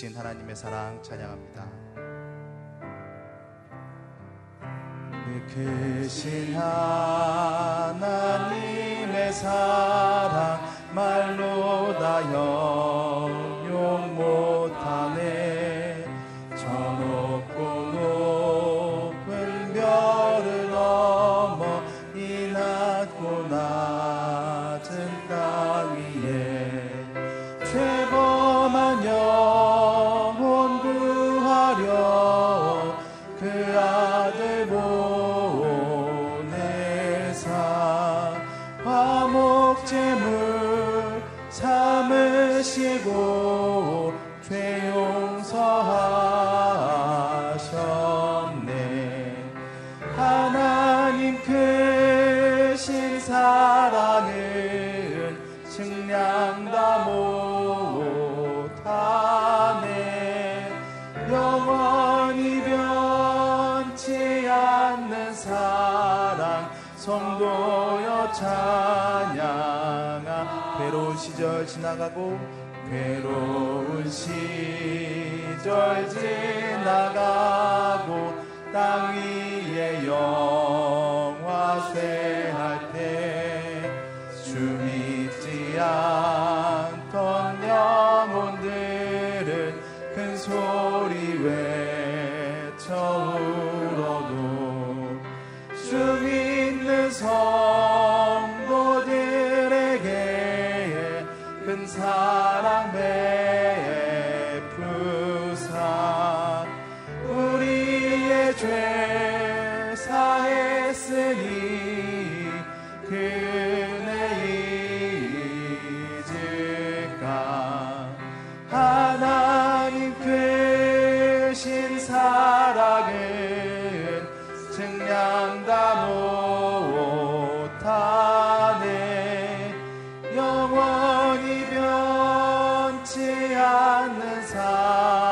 크신 하나님의 사랑 찬양합니다. 크신 하나님의 사랑 말로 다영 찬양아 괴로운 시절 지나가고 괴로운 시절 지나가고 땅 위에 영화쇠 할 때 주 믿지 않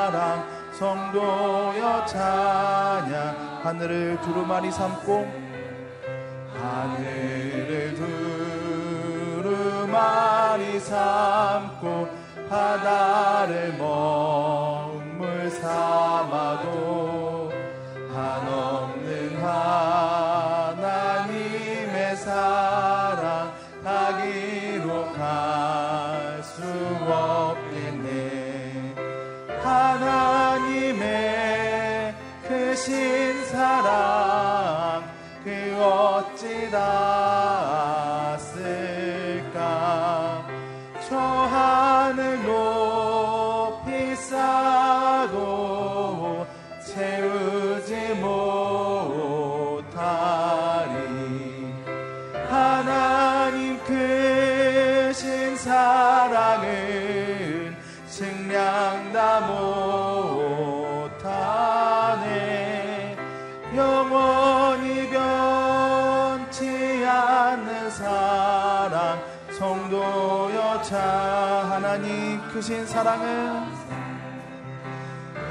사랑 성도여 찬양. 하늘을 두루마리 삼고 하늘을 두루마리 삼고 바다를 먹물 삼아도 크신 사랑 그 어찌 닿 차 하나님 크신 사랑은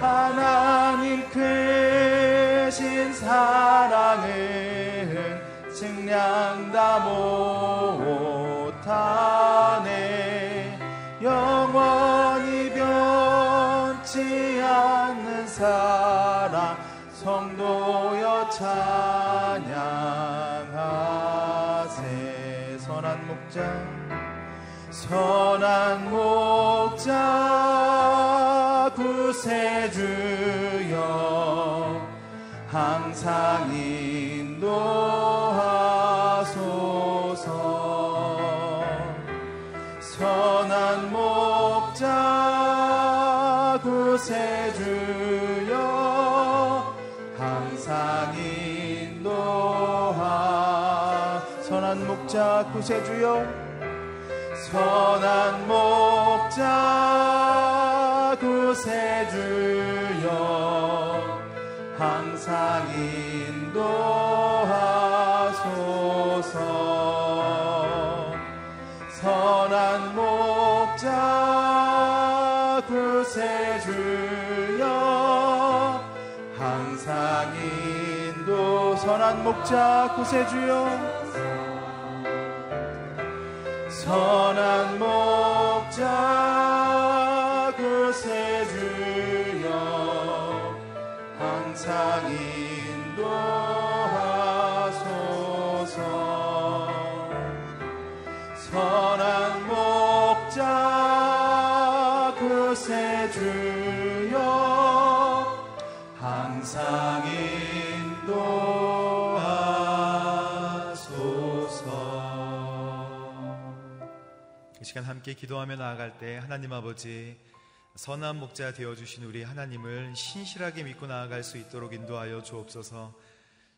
하나님 크신 사랑은 측량 다 못하네. 영원히 변치 않는 사랑 성도여 찬양하세. 선한 목자 선한 목자 구세주여 항상 인도하소서. 선한 목자 구세주여 항상 인도하. 선한 목자 구세주여 선한 목자 구세주여 항상 인도하소서. 선한 목자 구세주여 항상 인도. 선한 목자 구세주여 선한 목자 그새 주여 항상 인도 함께 기도하며 나아갈 때 하나님 아버지 선한 목자 되어 주신 우리 하나님을 신실하게 믿고 나아갈 수 있도록 인도하여 주옵소서.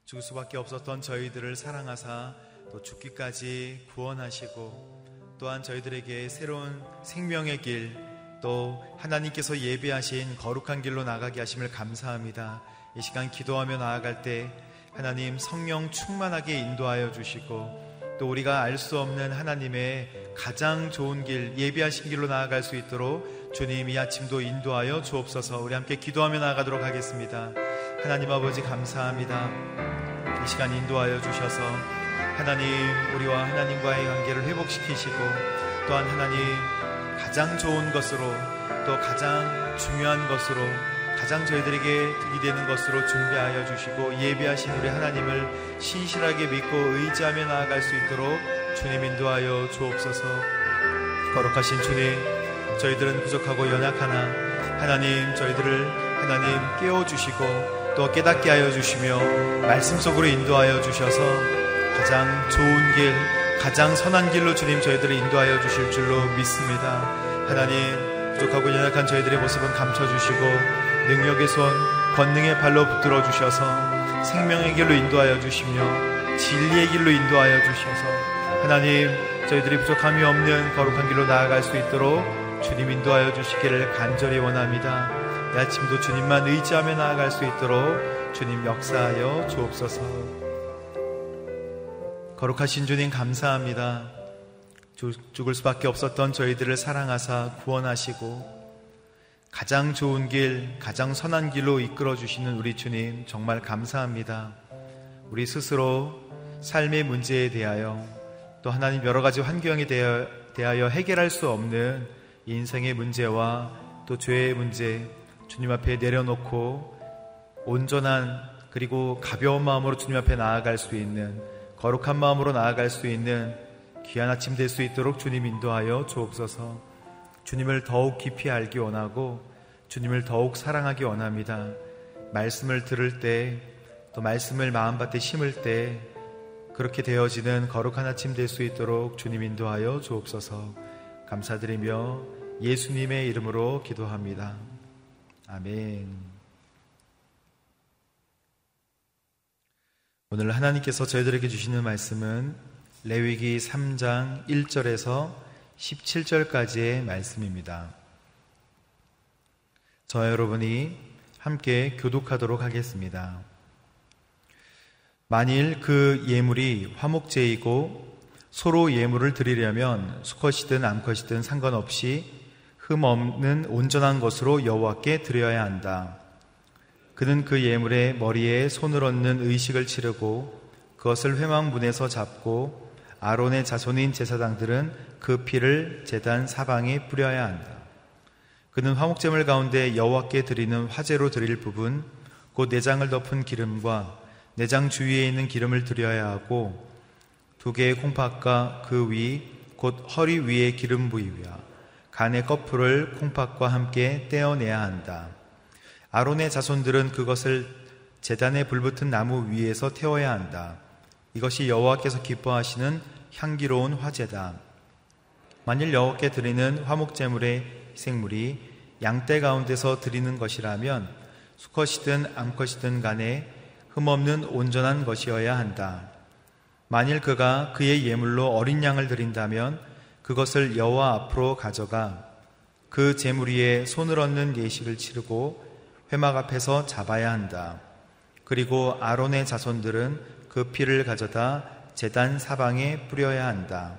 죽을 수밖에 없었던 저희들을 사랑하사 또 죽기까지 구원하시고 또한 저희들에게 새로운 생명의 길 또 하나님께서 예비하신 거룩한 길로 나가게 하심을 감사합니다. 이 시간 기도하며 나아갈 때 하나님 성령 충만하게 인도하여 주시고 또 우리가 알 수 없는 하나님의 가장 좋은 길, 예비하신 길로 나아갈 수 있도록 주님 이 아침도 인도하여 주옵소서 우리 함께 기도하며 나아가도록 하겠습니다. 하나님 아버지 감사합니다. 이 시간 인도하여 주셔서 하나님, 우리와 하나님과의 관계를 회복시키시고 또한 하나님 가장 좋은 것으로 또 가장 중요한 것으로 가장 저희들에게 득이 되는 것으로 준비하여 주시고 예비하신 우리 하나님을 신실하게 믿고 의지하며 나아갈 수 있도록 주님 인도하여 주옵소서. 거룩하신 주님 저희들은 부족하고 연약하나 하나님 저희들을 하나님 깨워 주시고 또 깨닫게 하여 주시며 말씀 속으로 인도하여 주셔서 가장 좋은 길 가장 선한 길로 주님 저희들을 인도하여 주실 줄로 믿습니다. 하나님 부족하고 연약한 저희들의 모습은 감춰 주시고 능력의 손, 권능의 발로 붙들어 주셔서 생명의 길로 인도하여 주시며 진리의 길로 인도하여 주셔서 하나님 저희들이 부족함이 없는 거룩한 길로 나아갈 수 있도록 주님 인도하여 주시기를 간절히 원합니다. 이 아침도 주님만 의지하며 나아갈 수 있도록 주님 역사하여 주옵소서. 거룩하신 주님 감사합니다. 죽을 수밖에 없었던 저희들을 사랑하사 구원하시고 가장 좋은 길, 가장 선한 길로 이끌어 주시는 우리 주님 정말 감사합니다. 우리 스스로 삶의 문제에 대하여 또 하나님 여러 가지 환경에 대하여 해결할 수 없는 인생의 문제와 또 죄의 문제 주님 앞에 내려놓고 온전한 그리고 가벼운 마음으로 주님 앞에 나아갈 수 있는 거룩한 마음으로 나아갈 수 있는 귀한 아침 될 수 있도록 주님 인도하여 주옵소서. 주님을 더욱 깊이 알기 원하고 주님을 더욱 사랑하기 원합니다. 말씀을 들을 때, 또 말씀을 마음밭에 심을 때, 그렇게 되어지는 거룩한 아침 될 수 있도록 주님 인도하여 주옵소서 감사드리며 예수님의 이름으로 기도합니다. 아멘. 오늘 하나님께서 저희들에게 주시는 말씀은 레위기 3장 1절에서 17절까지의 말씀입니다. 저 여러분이 함께 교독하도록 하겠습니다. 만일 그 예물이 화목제이고 서로 예물을 드리려면 수컷이든 암컷이든 상관없이 흠 없는 온전한 것으로 여호와께 드려야 한다. 그는 그 예물의 머리에 손을 얹는 의식을 치르고 그것을 회망문에서 잡고 아론의 자손인 제사장들은 그 피를 제단 사방에 뿌려야 한다. 그는 화목제물 가운데 여호와께 드리는 화제로 드릴 부분 곧 내장을 덮은 기름과 내장 주위에 있는 기름을 드려야 하고 두 개의 콩팥과 그 위 곧 허리 위의 기름 부위와 간의 거풀을 콩팥과 함께 떼어내야 한다. 아론의 자손들은 그것을 재단에 불붙은 나무 위에서 태워야 한다. 이것이 여호와께서 기뻐하시는 향기로운 화제다. 만일 여호와께 드리는 화목제물의 희생물이 양떼 가운데서 드리는 것이라면 수컷이든 암컷이든 간에 흠없는 온전한 것이어야 한다. 만일 그가 그의 예물로 어린 양을 드린다면 그것을 여호와 앞으로 가져가 그 제물 위에 손을 얹는 예식을 치르고 회막 앞에서 잡아야 한다. 그리고 아론의 자손들은 그 피를 가져다 재단 사방에 뿌려야 한다.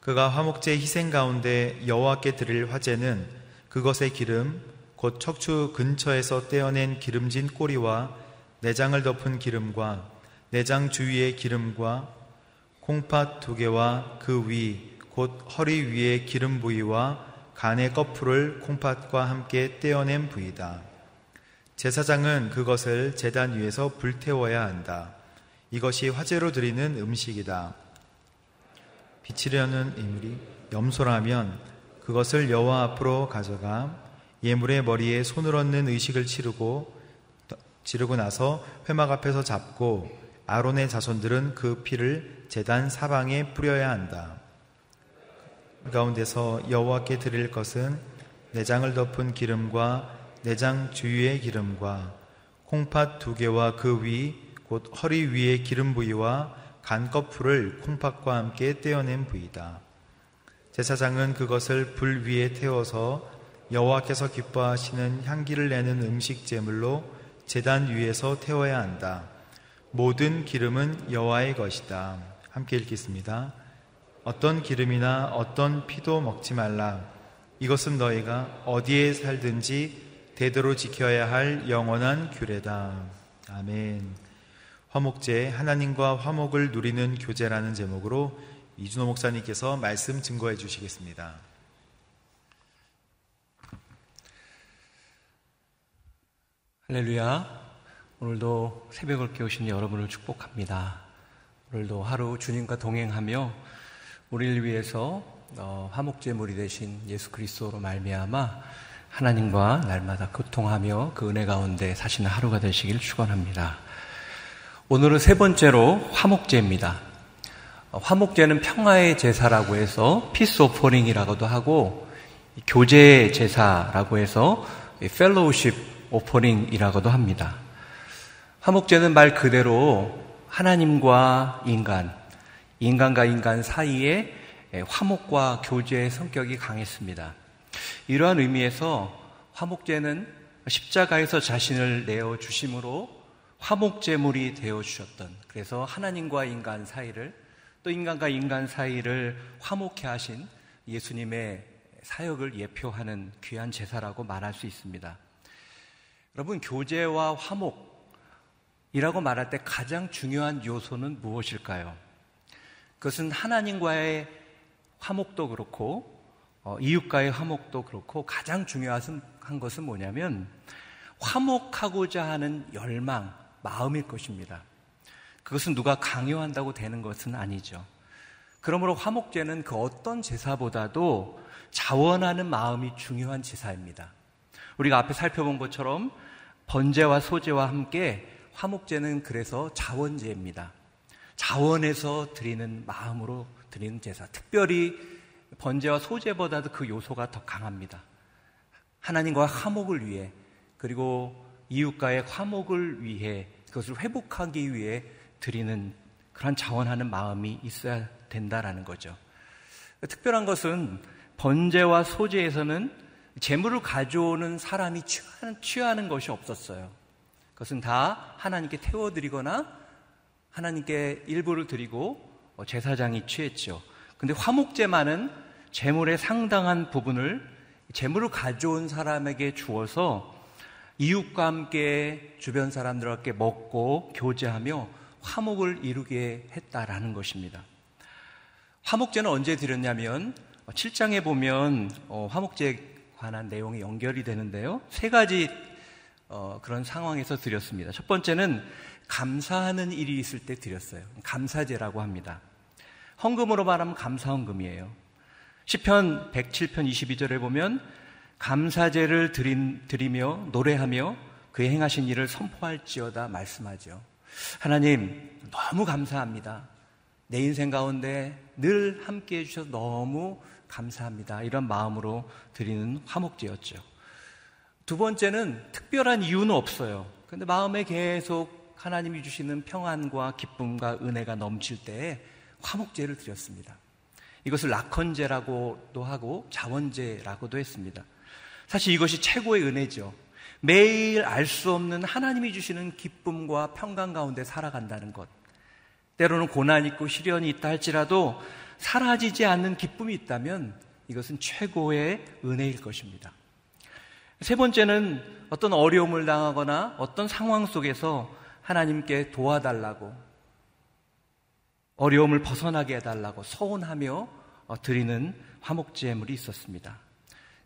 그가 화목제 희생 가운데 여호와께 드릴 화제는 그것의 기름 곧 척추 근처에서 떼어낸 기름진 꼬리와 내장을 덮은 기름과 내장 주위의 기름과 콩팥 두 개와 그 위 곧 허리 위의 기름 부위와 간의 거풀을 콩팥과 함께 떼어낸 부위다. 제사장은 그것을 재단 위에서 불태워야 한다. 이것이 화제로 드리는 음식이다. 비치려는 인물이 염소라면 그것을 여호와 앞으로 가져가 예물의 머리에 손을 얹는 의식을 치르고 지르고 나서 회막 앞에서 잡고 아론의 자손들은 그 피를 제단 사방에 뿌려야 한다. 그 가운데서 여호와께 드릴 것은 내장을 덮은 기름과 내장 주위의 기름과 콩팥 두 개와 그 위 곧 허리 위의 기름 부위와 간꺼풀을 콩팥과 함께 떼어낸 부위다. 제사장은 그것을 불 위에 태워서 여호와께서 기뻐하시는 향기를 내는 음식 제물로 제단 위에서 태워야 한다. 모든 기름은 여호와의 것이다. 함께 읽겠습니다. 어떤 기름이나 어떤 피도 먹지 말라. 이것은 너희가 어디에 살든지 대대로 지켜야 할 영원한 규례다. 아멘. 화목제 하나님과 화목을 누리는 교제라는 제목으로 이준호 목사님께서 말씀 증거해 주시겠습니다. 할렐루야. 오늘도 새벽을 깨우신 여러분을 축복합니다. 오늘도 하루 주님과 동행하며 우리를 위해서 어, 화목제물이 되신 예수 그리스도로 말미암아 하나님과 날마다 교통하며 그 은혜 가운데 사시는 하루가 되시길 축원합니다. 오늘은 세 번째로 화목제입니다. 어, 화목제는 평화의 제사라고 해서 peace offering이라고도 하고 교제 제사라고 해서 fellowship offering이라고도 합니다. 화목제는 말 그대로 하나님과 인간, 인간과 인간 사이에 화목과 교제의 성격이 강했습니다. 이러한 의미에서 화목제는 십자가에서 자신을 내어 주심으로 화목제물이 되어 주셨던 그래서 하나님과 인간 사이를 또 인간과 인간 사이를 화목케 하신 예수님의 사역을 예표하는 귀한 제사라고 말할 수 있습니다. 여러분 교제와 화목 이라고 말할 때 가장 중요한 요소는 무엇일까요? 그것은 하나님과의 화목도 그렇고 어, 이웃과의 화목도 그렇고 가장 중요한 것은 뭐냐면 화목하고자 하는 열망, 마음일 것입니다. 그것은 누가 강요한다고 되는 것은 아니죠. 그러므로 화목제는 그 어떤 제사보다도 자원하는 마음이 중요한 제사입니다. 우리가 앞에 살펴본 것처럼 번제와 소제와 함께 화목제는 그래서 자원제입니다. 자원에서 드리는 마음으로 드리는 제사. 특별히 번제와 소제보다도 그 요소가 더 강합니다. 하나님과 화목을 위해 그리고 이웃과의 화목을 위해 그것을 회복하기 위해 드리는 그런 자원하는 마음이 있어야 된다라는 거죠. 특별한 것은 번제와 소제에서는 재물을 가져오는 사람이 취하는, 취하는 것이 없었어요. 그것은 다 하나님께 태워드리거나 하나님께 일부를 드리고 어, 제사장이 취했죠. 근데 화목제만은 재물의 상당한 부분을 재물을 가져온 사람에게 주어서 이웃과 함께 주변 사람들과 함께 먹고 교제하며 화목을 이루게 했다라는 것입니다. 화목제는 언제 드렸냐면 7장에 보면 어, 화목제에 관한 내용이 연결이 되는데요. 세 가지 어, 그런 상황에서 드렸습니다. 첫 번째는 감사하는 일이 있을 때 드렸어요. 감사제라고 합니다. 헌금으로 말하면 감사헌금이에요. 10편 107편 22절에 보면 감사제를 드린, 드리며 노래하며 그의 행하신 일을 선포할지어다 말씀하죠. 하나님 너무 감사합니다. 내 인생 가운데 늘 함께 해주셔서 너무 감사합니다. 이런 마음으로 드리는 화목제였죠. 두 번째는 특별한 이유는 없어요. 근데 마음에 계속 하나님이 주시는 평안과 기쁨과 은혜가 넘칠 때에 화목제를 드렸습니다. 이것을 낙헌제라고도 하고 자원제라고도 했습니다. 사실 이것이 최고의 은혜죠. 매일 알 수 없는 하나님이 주시는 기쁨과 평강 가운데 살아간다는 것. 때로는 고난 있고 시련이 있다 할지라도 사라지지 않는 기쁨이 있다면 이것은 최고의 은혜일 것입니다. 세 번째는 어떤 어려움을 당하거나 어떤 상황 속에서 하나님께 도와달라고 어려움을 벗어나게 해달라고 서운하며 어, 드리는 화목제물이 있었습니다.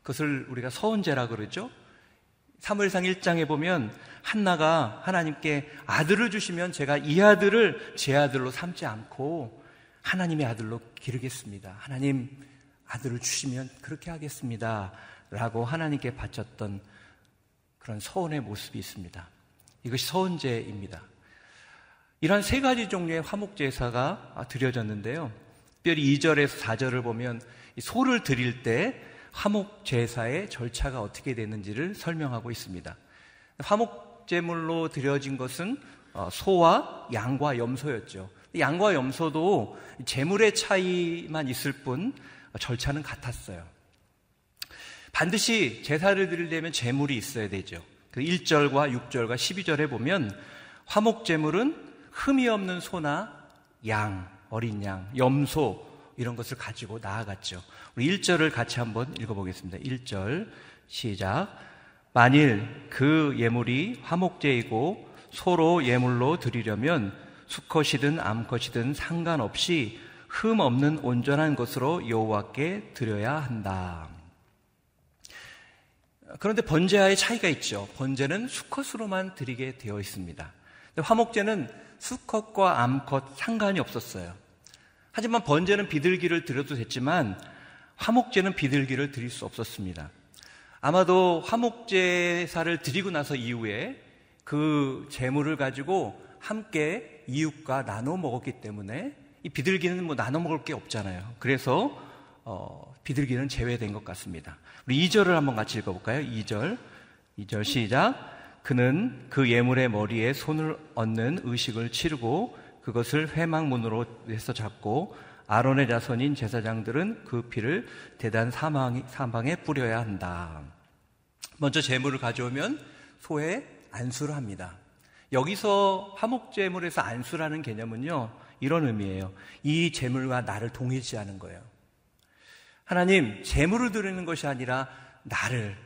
그것을 우리가 서운제라 그러죠. 사무엘상 1장에 보면 한나가 하나님께 아들을 주시면 제가 이 아들을 제 아들로 삼지 않고 하나님의 아들로 기르겠습니다. 하나님 아들을 주시면 그렇게 하겠습니다. 라고 하나님께 바쳤던 그런 서원의 모습이 있습니다. 이것이 서원제입니다. 이러한 세 가지 종류의 화목제사가 드려졌는데요. 특별히 2절에서 4절을 보면 소를 드릴 때 화목 제사의 절차가 어떻게 되는지를 설명하고 있습니다. 화목 제물로 드려진 것은 어, 소와 양과 염소였죠. 양과 염소도 제물의 차이만 있을 뿐 절차는 같았어요. 반드시 제사를 드리려면 제물이 있어야 되죠. 그 1절과 6절과 12절에 보면 화목 제물은 흠이 없는 소나 양, 어린 양, 염소 이런 것을 가지고 나아갔죠. 우리 1절을 같이 한번 읽어보겠습니다. 1절 시작. 만일 그 예물이 화목제이고 소로 예물로 드리려면 수컷이든 암컷이든 상관없이 흠 없는 온전한 것으로 여호와께 드려야 한다. 그런데 번제와의 차이가 있죠. 번제는 수컷으로만 드리게 되어 있습니다. 화목제는 수컷과 암컷 상관이 없었어요. 하지만 번제는 비둘기를 드려도 됐지만 화목제는 비둘기를 드릴 수 없었습니다. 아마도 화목제사를 드리고 나서 이후에 그 재물을 가지고 함께 이웃과 나눠 먹었기 때문에 이 비둘기는 뭐 나눠 먹을 게 없잖아요. 그래서 어, 비둘기는 제외된 것 같습니다. 우리 2절을 한번 같이 읽어볼까요? 2절. 2절 시작. 그는 그 예물의 머리에 손을 얹는 의식을 치르고 그것을 회막문으로 해서 잡고 아론의 자손인 제사장들은 그 피를 대단 사망, 사방에 뿌려야 한다. 먼저 재물을 가져오면 소에 안수를 합니다. 여기서 화목제물에서 안수라는 개념은요, 이런 의미예요. 이 재물과 나를 동일시하는 거예요. 하나님, 재물을 드리는 것이 아니라 나를,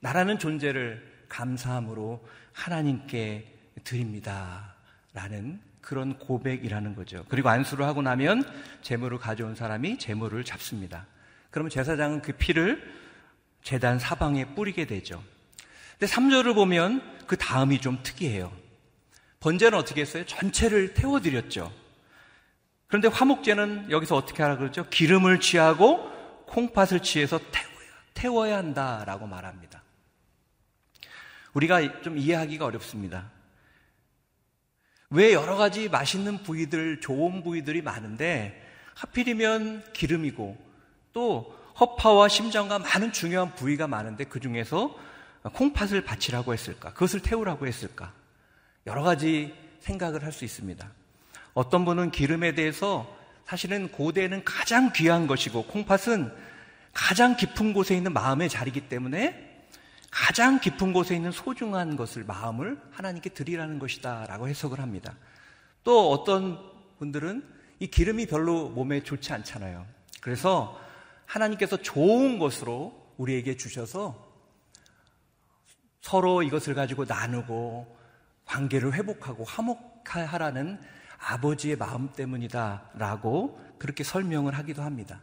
나라는 존재를 감사함으로 하나님께 드립니다. 라는 그런 고백이라는 거죠. 그리고 안수를 하고 나면 재물을 가져온 사람이 재물을 잡습니다. 그러면 제사장은 그 피를 재단 사방에 뿌리게 되죠. 근데 3절을 보면 그 다음이 좀 특이해요. 번제는 어떻게 했어요? 전체를 태워드렸죠. 그런데 화목제는 여기서 어떻게 하라 그러죠? 기름을 취하고 콩팥을 취해서 태워야, 태워야 한다라고 말합니다. 우리가 좀 이해하기가 어렵습니다. 왜 여러 가지 맛있는 부위들, 좋은 부위들이 많은데 하필이면 기름이고 또 허파와 심장과 많은 중요한 부위가 많은데 그 중에서 콩팥을 바치라고 했을까? 그것을 태우라고 했을까? 여러 가지 생각을 할 수 있습니다. 어떤 분은 기름에 대해서 사실은 고대는 가장 귀한 것이고 콩팥은 가장 깊은 곳에 있는 마음의 자리이기 때문에 가장 깊은 곳에 있는 소중한 것을 마음을 하나님께 드리라는 것이다 라고 해석을 합니다. 또 어떤 분들은 이 기름이 별로 몸에 좋지 않잖아요. 그래서 하나님께서 좋은 것으로 우리에게 주셔서 서로 이것을 가지고 나누고 관계를 회복하고 화목하라는 아버지의 마음 때문이다 라고 그렇게 설명을 하기도 합니다.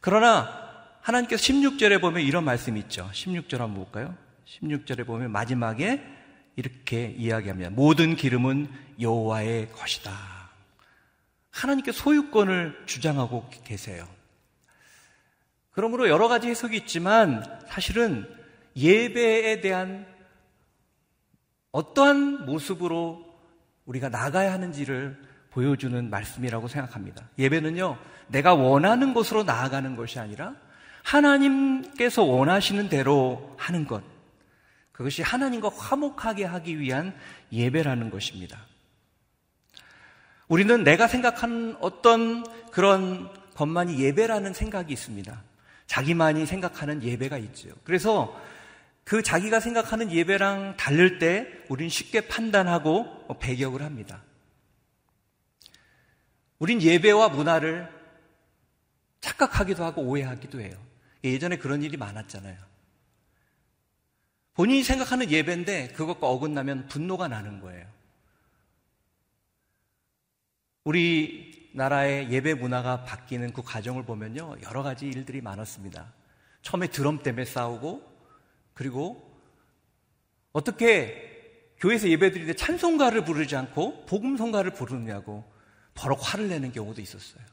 그러나 하나님께서 16절에 보면 이런 말씀이 있죠. 16절 한번 볼까요? 16절에 보면 마지막에 이렇게 이야기합니다. 모든 기름은 여호와의 것이다. 하나님께 소유권을 주장하고 계세요. 그러므로 여러 가지 해석이 있지만 사실은 예배에 대한 어떠한 모습으로 우리가 나가야 하는지를 보여주는 말씀이라고 생각합니다. 예배는요, 내가 원하는 곳으로 나아가는 것이 아니라 하나님께서 원하시는 대로 하는 것. 그것이 하나님과 화목하게 하기 위한 예배라는 것입니다. 우리는 내가 생각하는 어떤 그런 것만이 예배라는 생각이 있습니다. 자기만이 생각하는 예배가 있죠. 그래서 그 자기가 생각하는 예배랑 다를 때 우린 쉽게 판단하고 배격을 합니다. 우린 예배와 문화를 착각하기도 하고 오해하기도 해요. 예전에 그런 일이 많았잖아요. 본인이 생각하는 예배인데 그것과 어긋나면 분노가 나는 거예요. 우리 나라의 예배 문화가 바뀌는 그 과정을 보면요. 여러 가지 일들이 많았습니다. 처음에 드럼 때문에 싸우고, 그리고 어떻게 교회에서 예배 드리는데 찬송가를 부르지 않고 복음성가를 부르느냐고 버럭 화를 내는 경우도 있었어요.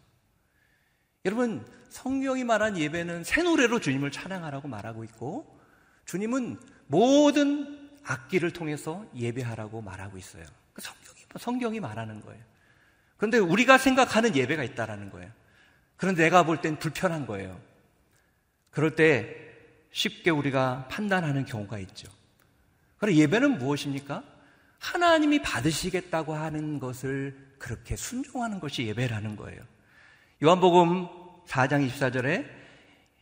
여러분, 성경이 말한 예배는 새 노래로 주님을 찬양하라고 말하고 있고 주님은 모든 악기를 통해서 예배하라고 말하고 있어요. 그 성경이, 성경이 말하는 거예요. 그런데 우리가 생각하는 예배가 있다라는 거예요. 그런데 내가 볼 땐 불편한 거예요. 그럴 때 쉽게 우리가 판단하는 경우가 있죠. 그럼 예배는 무엇입니까? 하나님이 받으시겠다고 하는 것을 그렇게 순종하는 것이 예배라는 거예요. 요한복음 4장 24절에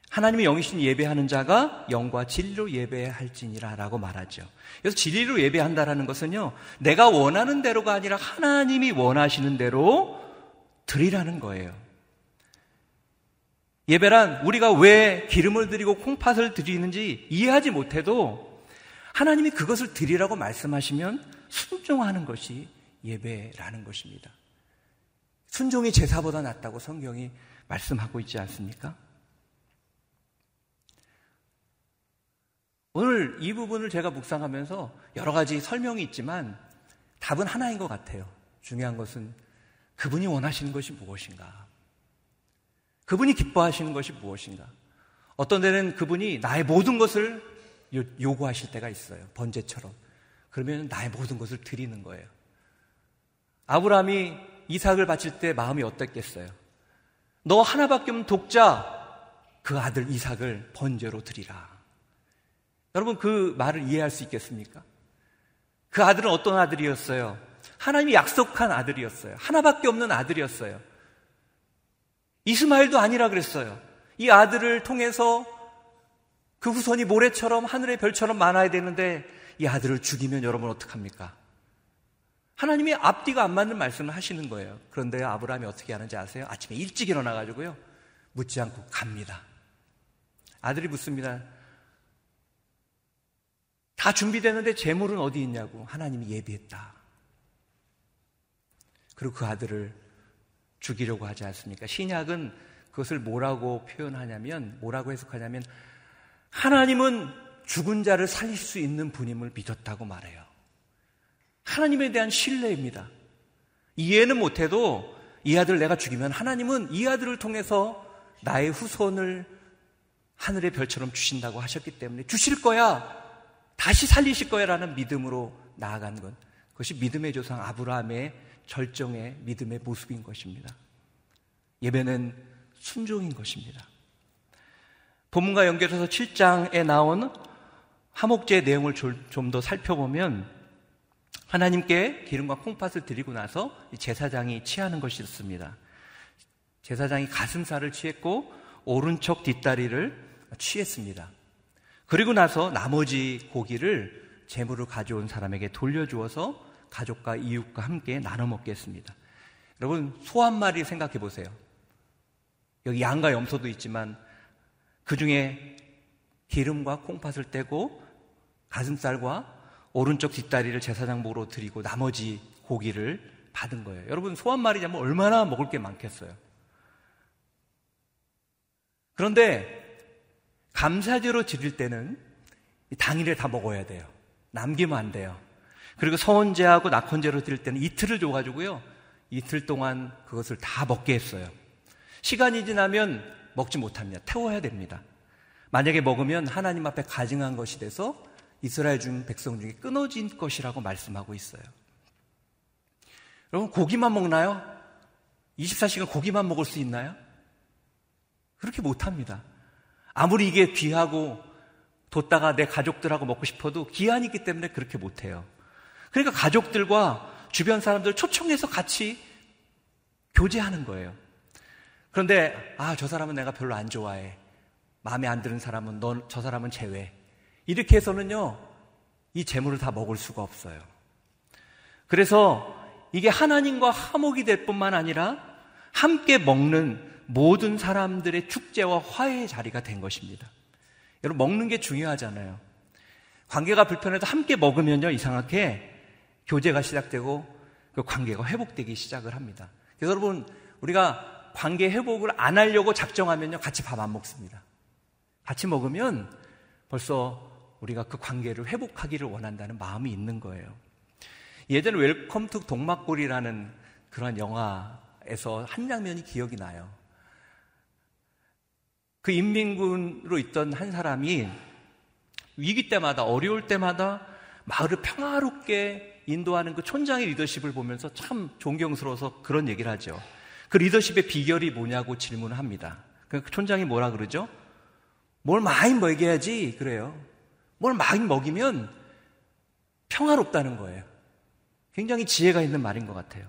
하나님의 영이신 예배하는 자가 영과 진리로 예배할지니라 라고 말하죠. 그래서 진리로 예배한다라는 것은요, 내가 원하는 대로가 아니라 하나님이 원하시는 대로 드리라는 거예요. 예배란 우리가 왜 기름을 드리고 콩팥을 드리는지 이해하지 못해도 하나님이 그것을 드리라고 말씀하시면 순종하는 것이 예배라는 것입니다. 순종이 제사보다 낫다고 성경이 말씀하고 있지 않습니까? 오늘 이 부분을 제가 묵상하면서 여러 가지 설명이 있지만 답은 하나인 것 같아요. 중요한 것은 그분이 원하시는 것이 무엇인가? 그분이 기뻐하시는 것이 무엇인가? 어떤 데는 그분이 나의 모든 것을 요구하실 때가 있어요. 번제처럼. 그러면 나의 모든 것을 드리는 거예요. 아브라함이 이삭을 바칠 때 마음이 어땠겠어요? 너 하나밖에 없는 독자 그 아들 이삭을 번제로 드리라. 여러분 그 말을 이해할 수 있겠습니까? 그 아들은 어떤 아들이었어요? 하나님이 약속한 아들이었어요. 하나밖에 없는 아들이었어요. 이스마엘도 아니라 그랬어요. 이 아들을 통해서 그 후손이 모래처럼 하늘의 별처럼 많아야 되는데 이 아들을 죽이면 여러분 어떡합니까? 하나님이 앞뒤가 안 맞는 말씀을 하시는 거예요. 그런데 아브라함이 어떻게 하는지 아세요? 아침에 일찍 일어나가지고요. 묻지 않고 갑니다. 아들이 묻습니다. 다 준비되는데 재물은 어디 있냐고 하나님이 예비했다. 그리고 그 아들을 죽이려고 하지 않습니까? 신약은 그것을 뭐라고 표현하냐면, 뭐라고 해석하냐면, 하나님은 죽은 자를 살릴 수 있는 분임을 믿었다고 말해요. 하나님에 대한 신뢰입니다. 이해는 못해도 이 아들 내가 죽이면 하나님은 이 아들을 통해서 나의 후손을 하늘의 별처럼 주신다고 하셨기 때문에 주실 거야. 다시 살리실 거야라는 믿음으로 나아간 것. 그것이 믿음의 조상 아브라함의 절정의 믿음의 모습인 것입니다. 예배는 순종인 것입니다. 본문과 연결해서 7장에 나온 화목제의 내용을 좀 더 살펴보면 하나님께 기름과 콩팥을 드리고 나서 제사장이 취하는 것이 있습니다. 제사장이 가슴살을 취했고 오른쪽 뒷다리를 취했습니다. 그리고 나서 나머지 고기를 재물을 가져온 사람에게 돌려주어서 가족과 이웃과 함께 나눠 먹겠습니다. 여러분, 소 한 마리 생각해 보세요. 여기 양과 염소도 있지만 그 중에 기름과 콩팥을 떼고 가슴살과 오른쪽 뒷다리를 제사장 목으로 드리고 나머지 고기를 받은 거예요. 여러분, 소 한 마리냐면 얼마나 먹을 게 많겠어요. 그런데 감사제로 드릴 때는 당일에 다 먹어야 돼요. 남기면 안 돼요. 그리고 서원제하고 낙헌제로 드릴 때는 이틀을 줘가지고요. 이틀 동안 그것을 다 먹게 했어요. 시간이 지나면 먹지 못합니다. 태워야 됩니다. 만약에 먹으면 하나님 앞에 가증한 것이 돼서 이스라엘 중 백성 중에 끊어진 것이라고 말씀하고 있어요. 여러분, 고기만 먹나요? 24시간 고기만 먹을 수 있나요? 그렇게 못합니다. 아무리 이게 귀하고 뒀다가 내 가족들하고 먹고 싶어도 기한이 있기 때문에 그렇게 못해요. 그러니까 가족들과 주변 사람들 초청해서 같이 교제하는 거예요. 그런데, 아, 저 사람은 내가 별로 안 좋아해. 마음에 안 드는 사람은 너, 저 사람은 제외. 이렇게 해서는요, 이 재물을 다 먹을 수가 없어요. 그래서 이게 하나님과 화목이 될 뿐만 아니라 함께 먹는 모든 사람들의 축제와 화해의 자리가 된 것입니다. 여러분, 먹는 게 중요하잖아요. 관계가 불편해도 함께 먹으면요, 이상하게 교제가 시작되고 그 관계가 회복되기 시작을 합니다. 여러분, 우리가 관계 회복을 안 하려고 작정하면요, 같이 밥 안 먹습니다. 같이 먹으면 벌써 우리가 그 관계를 회복하기를 원한다는 마음이 있는 거예요. 예전에 Welcome to 동막골이라는 그런 영화에서 한 장면이 기억이 나요. 그 인민군으로 있던 한 사람이 위기 때마다 어려울 때마다 마을을 평화롭게 인도하는 그 촌장의 리더십을 보면서 참 존경스러워서 그런 얘기를 하죠. 그 리더십의 비결이 뭐냐고 질문을 합니다. 그 촌장이 뭐라 그러죠? 뭘 많이 먹여야지 그래요. 뭘 많이 먹이면 평화롭다는 거예요. 굉장히 지혜가 있는 말인 것 같아요.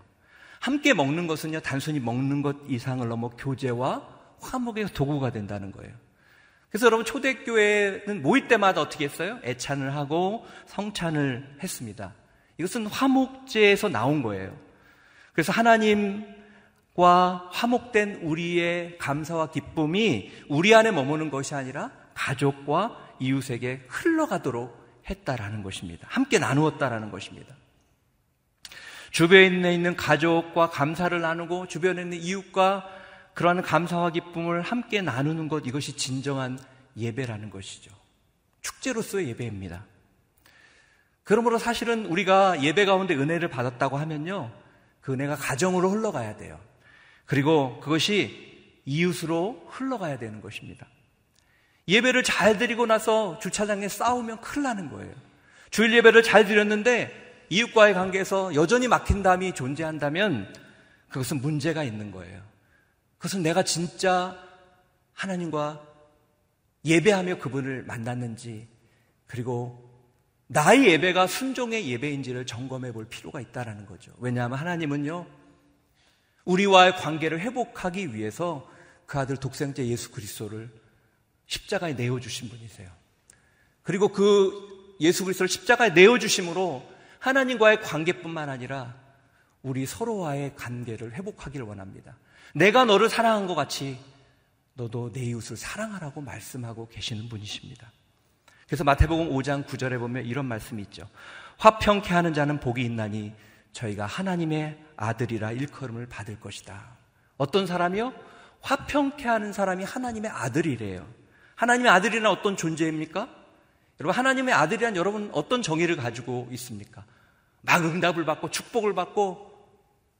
함께 먹는 것은요, 단순히 먹는 것 이상을 넘어 교제와 화목의 도구가 된다는 거예요. 그래서 여러분 초대교회는 모일 때마다 어떻게 했어요? 애찬을 하고 성찬을 했습니다. 이것은 화목제에서 나온 거예요. 그래서 하나님과 화목된 우리의 감사와 기쁨이 우리 안에 머무는 것이 아니라 가족과 이웃에게 흘러가도록 했다라는 것입니다. 함께 나누었다라는 것입니다. 주변에 있는 가족과 감사를 나누고 주변에 있는 이웃과 그러한 감사와 기쁨을 함께 나누는 것 이것이 진정한 예배라는 것이죠. 축제로서의 예배입니다. 그러므로 사실은 우리가 예배 가운데 은혜를 받았다고 하면요. 그 은혜가 가정으로 흘러가야 돼요. 그리고 그것이 이웃으로 흘러가야 되는 것입니다. 예배를 잘 드리고 나서 주차장에 싸우면 큰일 나는 거예요. 주일 예배를 잘 드렸는데 이웃과의 관계에서 여전히 막힌담이 존재한다면 그것은 문제가 있는 거예요. 그것은 내가 진짜 하나님과 예배하며 그분을 만났는지 그리고 나의 예배가 순종의 예배인지를 점검해 볼 필요가 있다는 거죠. 왜냐하면 하나님은요, 우리와의 관계를 회복하기 위해서 그 아들 독생자 예수 그리스도를 십자가에 내어주신 분이세요. 그리고 그 예수 그리스도를 십자가에 내어주심으로 하나님과의 관계뿐만 아니라 우리 서로와의 관계를 회복하기를 원합니다. 내가 너를 사랑한 것 같이 너도 내 이웃을 사랑하라고 말씀하고 계시는 분이십니다. 그래서 마태복음 5장 9절에 보면 이런 말씀이 있죠. 화평케 하는 자는 복이 있나니 저희가 하나님의 아들이라 일컬음을 받을 것이다. 어떤 사람이요? 화평케 하는 사람이 하나님의 아들이래요. 하나님의 아들이란 어떤 존재입니까? 여러분, 하나님의 아들이란 여러분 어떤 정의를 가지고 있습니까? 막 응답을 받고 축복을 받고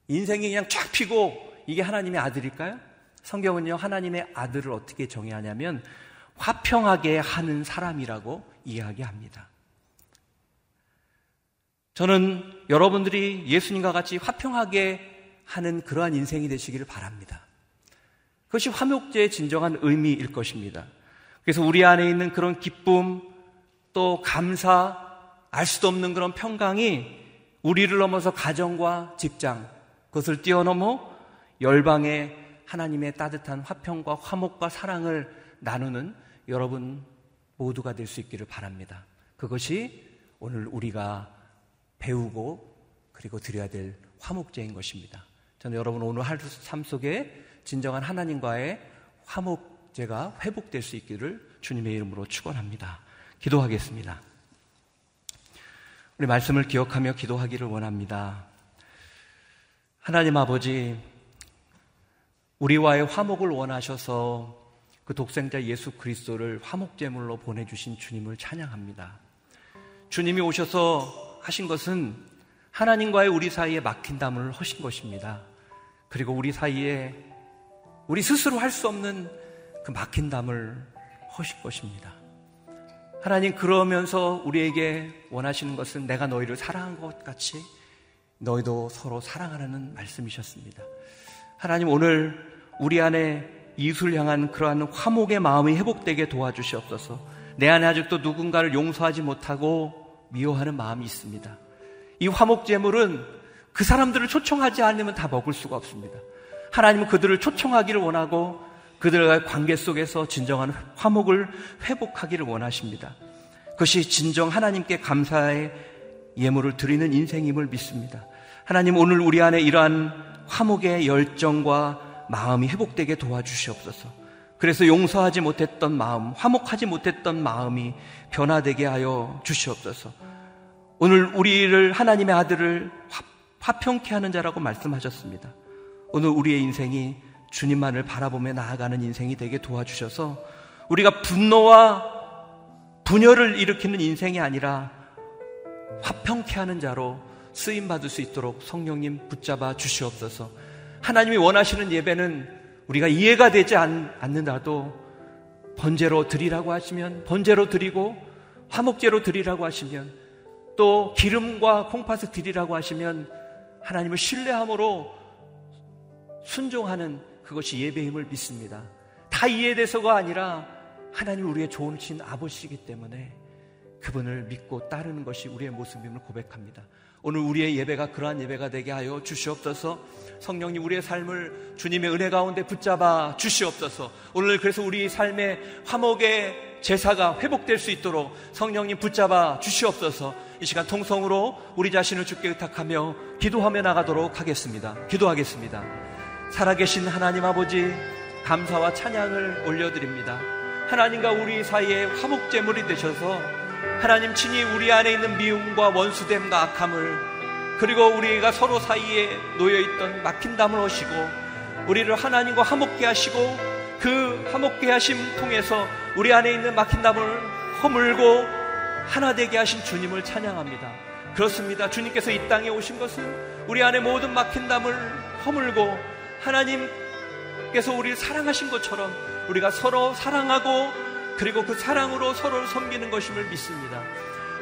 인생이 그냥 쫙 피고 이게 하나님의 아들일까요? 성경은요, 하나님의 아들을 어떻게 정의하냐면 화평하게 하는 사람이라고 이야기합니다. 저는 여러분들이 예수님과 같이 화평하게 하는 그러한 인생이 되시기를 바랍니다. 그것이 화목제의 진정한 의미일 것입니다. 그래서 우리 안에 있는 그런 기쁨, 또 감사, 알 수도 없는 그런 평강이 우리를 넘어서 가정과 직장, 그것을 뛰어넘어 열방의 하나님의 따뜻한 화평과 화목과 사랑을 나누는 여러분 모두가 될 수 있기를 바랍니다. 그것이 오늘 우리가 배우고 그리고 드려야 될 화목제인 것입니다. 저는 여러분 오늘 하루 삶 속에 진정한 하나님과의 화목 제가 회복될 수 있기를 주님의 이름으로 축원합니다. 기도하겠습니다. 우리 말씀을 기억하며 기도하기를 원합니다. 하나님 아버지 우리와의 화목을 원하셔서 그 독생자 예수 그리스도를 화목제물로 보내주신 주님을 찬양합니다. 주님이 오셔서 하신 것은 하나님과의 우리 사이에 막힌 담을 하신 것입니다. 그리고 우리 사이에 우리 스스로 할 수 없는 그 막힌 담을 하신 것입니다. 하나님 그러면서 우리에게 원하시는 것은 내가 너희를 사랑한 것 같이 너희도 서로 사랑하라는 말씀이셨습니다. 하나님 오늘 우리 안에 이웃을 향한 그러한 화목의 마음이 회복되게 도와주시옵소서. 내 안에 아직도 누군가를 용서하지 못하고 미워하는 마음이 있습니다. 이 화목 제물은 그 사람들을 초청하지 않으면 다 먹을 수가 없습니다. 하나님은 그들을 초청하기를 원하고 그들과의 관계 속에서 진정한 화목을 회복하기를 원하십니다. 그것이 진정 하나님께 감사의 예물을 드리는 인생임을 믿습니다. 하나님 오늘 우리 안에 이러한 화목의 열정과 마음이 회복되게 도와주시옵소서. 그래서 용서하지 못했던 마음, 화목하지 못했던 마음이 변화되게 하여 주시옵소서. 오늘 우리를 하나님의 아들을 화평케 하는 자라고 말씀하셨습니다. 오늘 우리의 인생이 주님만을 바라보며 나아가는 인생이 되게 도와주셔서 우리가 분노와 분열을 일으키는 인생이 아니라 화평케 하는 자로 쓰임 받을 수 있도록 성령님 붙잡아 주시옵소서. 하나님이 원하시는 예배는 우리가 이해가 되지 않, 않는다도 번제로 드리라고 하시면 번제로 드리고 화목제로 드리라고 하시면 또 기름과 콩팥을 드리라고 하시면 하나님을 신뢰함으로 순종하는 그것이 예배임을 믿습니다. 다 이해돼서가 아니라 하나님 우리의 좋으신 아버지이기 때문에 그분을 믿고 따르는 것이 우리의 모습임을 고백합니다. 오늘 우리의 예배가 그러한 예배가 되게 하여 주시옵소서. 성령님 우리의 삶을 주님의 은혜 가운데 붙잡아 주시옵소서. 오늘 그래서 우리 삶의 화목의 제사가 회복될 수 있도록 성령님 붙잡아 주시옵소서. 이 시간 통성으로 우리 자신을 주께 의탁하며 기도하며 나가도록 하겠습니다. 기도하겠습니다. 살아계신 하나님 아버지 감사와 찬양을 올려드립니다. 하나님과 우리 사이에 화목제물이 되셔서 하나님 친히 우리 안에 있는 미움과 원수됨과 악함을 그리고 우리가 서로 사이에 놓여있던 막힌담을 하시고 우리를 하나님과 화목케 하시고 그 화목케 하심 통해서 우리 안에 있는 막힌담을 허물고 하나 되게 하신 주님을 찬양합니다. 그렇습니다. 주님께서 이 땅에 오신 것은 우리 안에 모든 막힌담을 허물고 하나님께서 우리를 사랑하신 것처럼 우리가 서로 사랑하고 그리고 그 사랑으로 서로를 섬기는 것임을 믿습니다.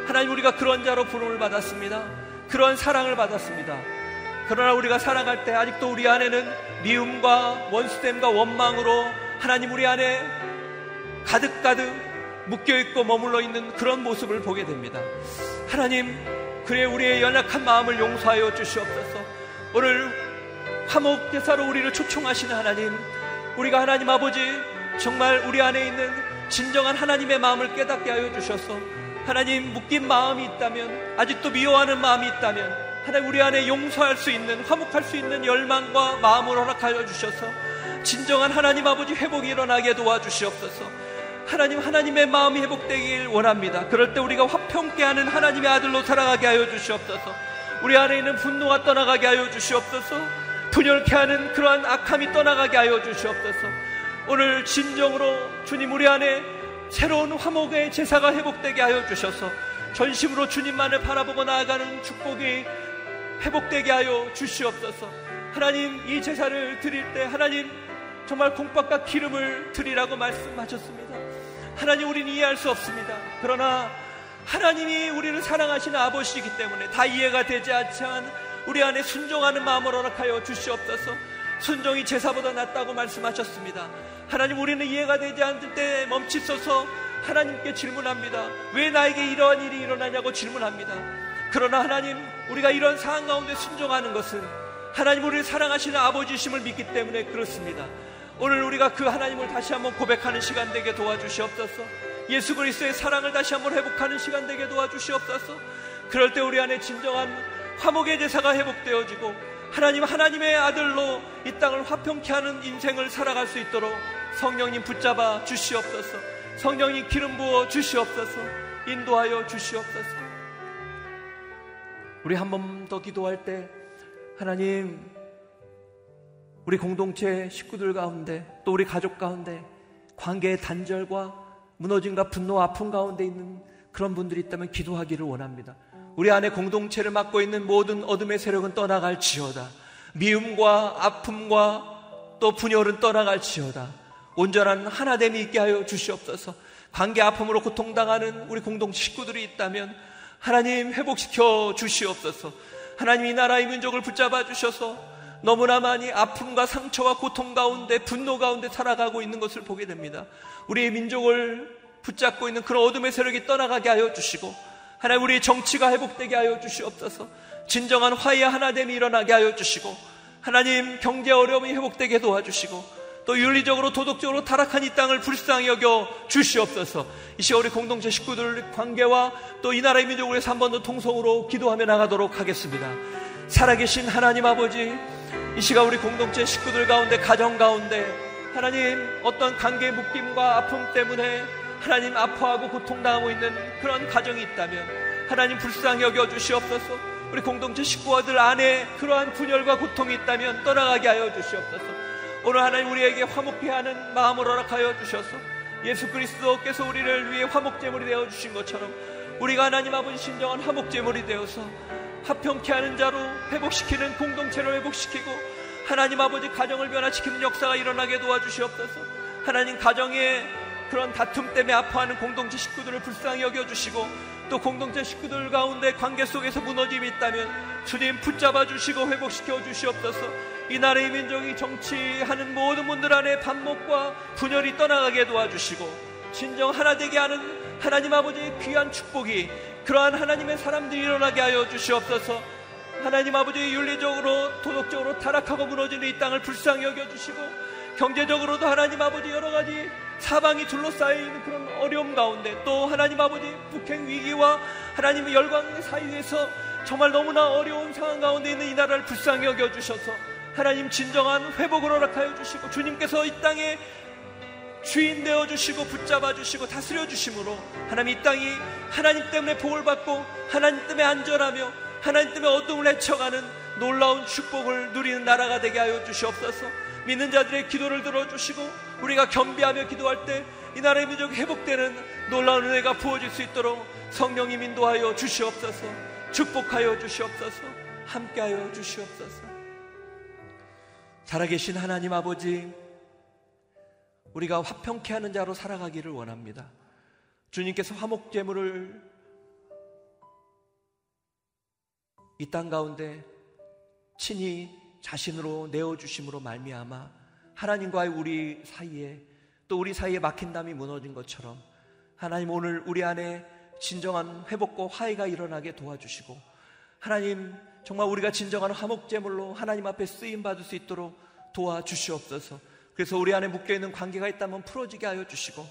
하나님 우리가 그런 자로 부름을 받았습니다. 그런 사랑을 받았습니다. 그러나 우리가 살아갈 때 아직도 우리 안에는 미움과 원수됨과 원망으로 하나님 우리 안에 가득가득 묶여있고 머물러 있는 그런 모습을 보게 됩니다. 하나님, 그래 우리의 연약한 마음을 용서하여 주시옵소서. 오늘 화목제사로 우리를 초청하시는 하나님, 우리가 하나님 아버지 정말 우리 안에 있는 진정한 하나님의 마음을 깨닫게 하여 주셔서 하나님 묶인 마음이 있다면 아직도 미워하는 마음이 있다면 하나님 우리 안에 용서할 수 있는 화목할 수 있는 열망과 마음을 허락하여 주셔서 진정한 하나님 아버지 회복이 일어나게 도와주시옵소서. 하나님 하나님의 마음이 회복되길 원합니다. 그럴 때 우리가 화평케 하는 하나님의 아들로 살아가게 하여 주시옵소서. 우리 안에 있는 분노가 떠나가게 하여 주시옵소서. 분열케 하는 그러한 악함이 떠나가게 하여 주시옵소서. 오늘 진정으로 주님 우리 안에 새로운 화목의 제사가 회복되게 하여 주셔서 전심으로 주님만을 바라보고 나아가는 축복이 회복되게 하여 주시옵소서. 하나님 이 제사를 드릴 때 하나님 정말 콩밥과 기름을 드리라고 말씀하셨습니다. 하나님 우리는 이해할 수 없습니다. 그러나 하나님이 우리를 사랑하시는 아버지이기 때문에 다 이해가 되지 않지만 우리 안에 순종하는 마음을 허락하여 주시옵소서. 순종이 제사보다 낫다고 말씀하셨습니다. 하나님 우리는 이해가 되지 않을 때 멈칫서서 하나님께 질문합니다. 왜 나에게 이러한 일이 일어나냐고 질문합니다. 그러나 하나님 우리가 이런 상황 가운데 순종하는 것은 하나님 우리를 사랑하시는 아버지심을 믿기 때문에 그렇습니다. 오늘 우리가 그 하나님을 다시 한번 고백하는 시간 되게 도와주시옵소서. 예수 그리스도의 사랑을 다시 한번 회복하는 시간 되게 도와주시옵소서. 그럴 때 우리 안에 진정한 화목의 제사가 회복되어지고 하나님 하나님의 아들로 이 땅을 화평케 하는 인생을 살아갈 수 있도록 성령님 붙잡아 주시옵소서. 성령님 기름 부어 주시옵소서. 인도하여 주시옵소서. 우리 한 번 더 기도할 때 하나님 우리 공동체 식구들 가운데 또 우리 가족 가운데 관계의 단절과 무너짐과 분노 아픔 가운데 있는 그런 분들이 있다면 기도하기를 원합니다. 우리 안에 공동체를 맡고 있는 모든 어둠의 세력은 떠나갈 지어다. 미움과 아픔과 또 분열은 떠나갈 지어다. 온전한 하나됨이 있게 하여 주시옵소서. 관계 아픔으로 고통당하는 우리 공동체 식구들이 있다면 하나님 회복시켜 주시옵소서. 하나님 이 나라의 민족을 붙잡아 주셔서 너무나 많이 아픔과 상처와 고통 가운데 분노 가운데 살아가고 있는 것을 보게 됩니다. 우리의 민족을 붙잡고 있는 그런 어둠의 세력이 떠나가게 하여 주시고 하나님 우리 정치가 회복되게 하여 주시옵소서. 진정한 화해와 하나됨이 일어나게 하여 주시고 하나님 경제 어려움이 회복되게 도와주시고 또 윤리적으로 도덕적으로 타락한 이 땅을 불쌍히 여겨 주시옵소서. 이 시간 우리 공동체 식구들 관계와 또 이 나라의 민족을 위해서 한 번 더 통성으로 기도하며 나가도록 하겠습니다. 살아계신 하나님 아버지, 이 시간 우리 공동체 식구들 가운데 가정 가운데 하나님 어떤 관계 묶임과 아픔 때문에 하나님 아파하고 고통당하고 있는 그런 가정이 있다면 하나님 불쌍히 여겨 주시옵소서. 우리 공동체 식구들 안에 그러한 분열과 고통이 있다면 떠나가게 하여 주시옵소서. 오늘 하나님 우리에게 화목해 하는 마음을 허락하여 주셔서 예수 그리스도께서 우리를 위해 화목제물이 되어 주신 것처럼 우리가 하나님 아버지 신정한 화목제물이 되어서 화평케 하는 자로 회복시키는 공동체를 회복시키고 하나님 아버지 가정을 변화시키는 역사가 일어나게 도와주시옵소서 하나님 가정에 그런 다툼 때문에 아파하는 공동체 식구들을 불쌍히 여겨주시고 또 공동체 식구들 가운데 관계 속에서 무너짐이 있다면 주님 붙잡아 주시고 회복시켜 주시옵소서. 이 나라의 민족이 정치하는 모든 분들 안에 반목과 분열이 떠나가게 도와주시고 진정 하나 되게 하는 하나님 아버지의 귀한 축복이 그러한 하나님의 사람들이 일어나게 하여 주시옵소서. 하나님 아버지 윤리적으로 도덕적으로 타락하고 무너지는 이 땅을 불쌍히 여겨주시고 경제적으로도 하나님 아버지 여러 가지 사방이 둘러싸여 있는 그런 어려움 가운데 또 하나님 아버지 북행 위기와 하나님의 열광의 사이에서 정말 너무나 어려운 상황 가운데 있는 이 나라를 불쌍히 여겨 주셔서 하나님 진정한 회복을 허락하여 주시고 주님께서 이 땅에 주인 되어 주시고 붙잡아 주시고 다스려 주심으로 하나님 이 땅이 하나님 때문에 복을 받고 하나님 때문에 안전하며 하나님 때문에 어둠을 헤쳐가는 놀라운 축복을 누리는 나라가 되게 하여 주시옵소서. 믿는 자들의 기도를 들어주시고 우리가 겸비하며 기도할 때 이 나라의 민족이 회복되는 놀라운 은혜가 부어질 수 있도록 성령님 인도하여 주시옵소서 축복하여 주시옵소서 함께하여 주시옵소서. 살아계신 하나님 아버지 우리가 화평케 하는 자로 살아가기를 원합니다. 주님께서 화목제물을 이 땅 가운데 친히 자신으로 내어 주심으로 말미암아 하나님과의 우리 사이에 또 우리 사이에 막힌 담이 무너진 것처럼 하나님 오늘 우리 안에 진정한 회복과 화해가 일어나게 도와주시고 하나님 정말 우리가 진정한 화목제물로 하나님 앞에 쓰임 받을 수 있도록 도와주시옵소서. 그래서 우리 안에 묶여 있는 관계가 있다면 풀어지게 하여 주시고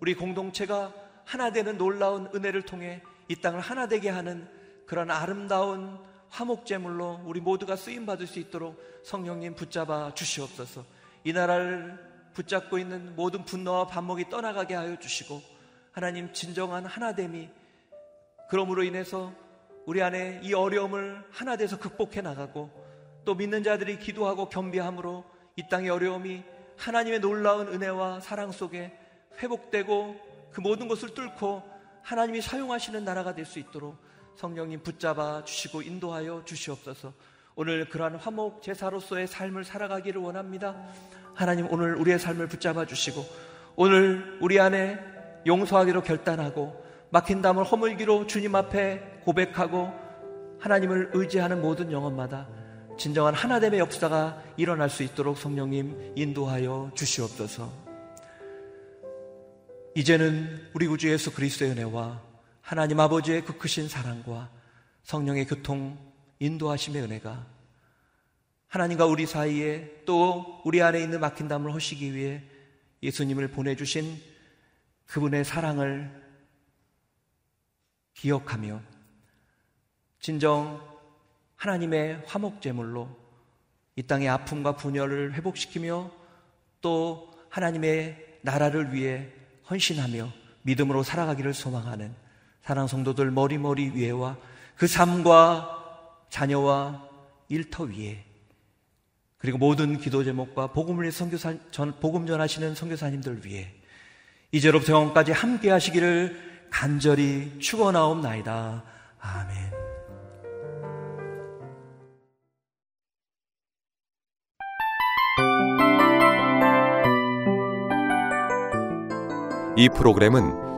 우리 공동체가 하나 되는 놀라운 은혜를 통해 이 땅을 하나 되게 하는 그런 아름다운 화목제물로 우리 모두가 쓰임 받을 수 있도록 성령님 붙잡아 주시옵소서. 이 나라를 붙잡고 있는 모든 분노와 반목이 떠나가게 하여 주시고 하나님 진정한 하나됨이 그러므로 인해서 우리 안에 이 어려움을 하나 돼서 극복해 나가고 또 믿는 자들이 기도하고 겸비함으로 이 땅의 어려움이 하나님의 놀라운 은혜와 사랑 속에 회복되고 그 모든 것을 뚫고 하나님이 사용하시는 나라가 될 수 있도록 성령님 붙잡아 주시고 인도하여 주시옵소서. 오늘 그러한 화목 제사로서의 삶을 살아가기를 원합니다. 하나님 오늘 우리의 삶을 붙잡아 주시고 오늘 우리 안에 용서하기로 결단하고 막힌 담을 허물기로 주님 앞에 고백하고 하나님을 의지하는 모든 영혼마다 진정한 하나됨의 역사가 일어날 수 있도록 성령님 인도하여 주시옵소서. 이제는 우리 구주 예수 그리스도의 은혜와 하나님 아버지의 그 크신 사랑과 성령의 교통 인도하심의 은혜가 하나님과 우리 사이에 또 우리 안에 있는 막힌 담을 허시기 위해 예수님을 보내주신 그분의 사랑을 기억하며 진정 하나님의 화목제물로 이 땅의 아픔과 분열을 회복시키며 또 하나님의 나라를 위해 헌신하며 믿음으로 살아가기를 소망하는 사랑 성도들 머리머리 위에와 그 삶과 자녀와 일터 위에 그리고 모든 기도 제목과 복음을 선교사 전 복음 전하시는 선교사님들 위해 이제로부터 영원까지 함께 하시기를 간절히 축원하옵나이다. 아멘. 이 프로그램은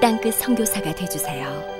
땅끝 성교사가 되주세요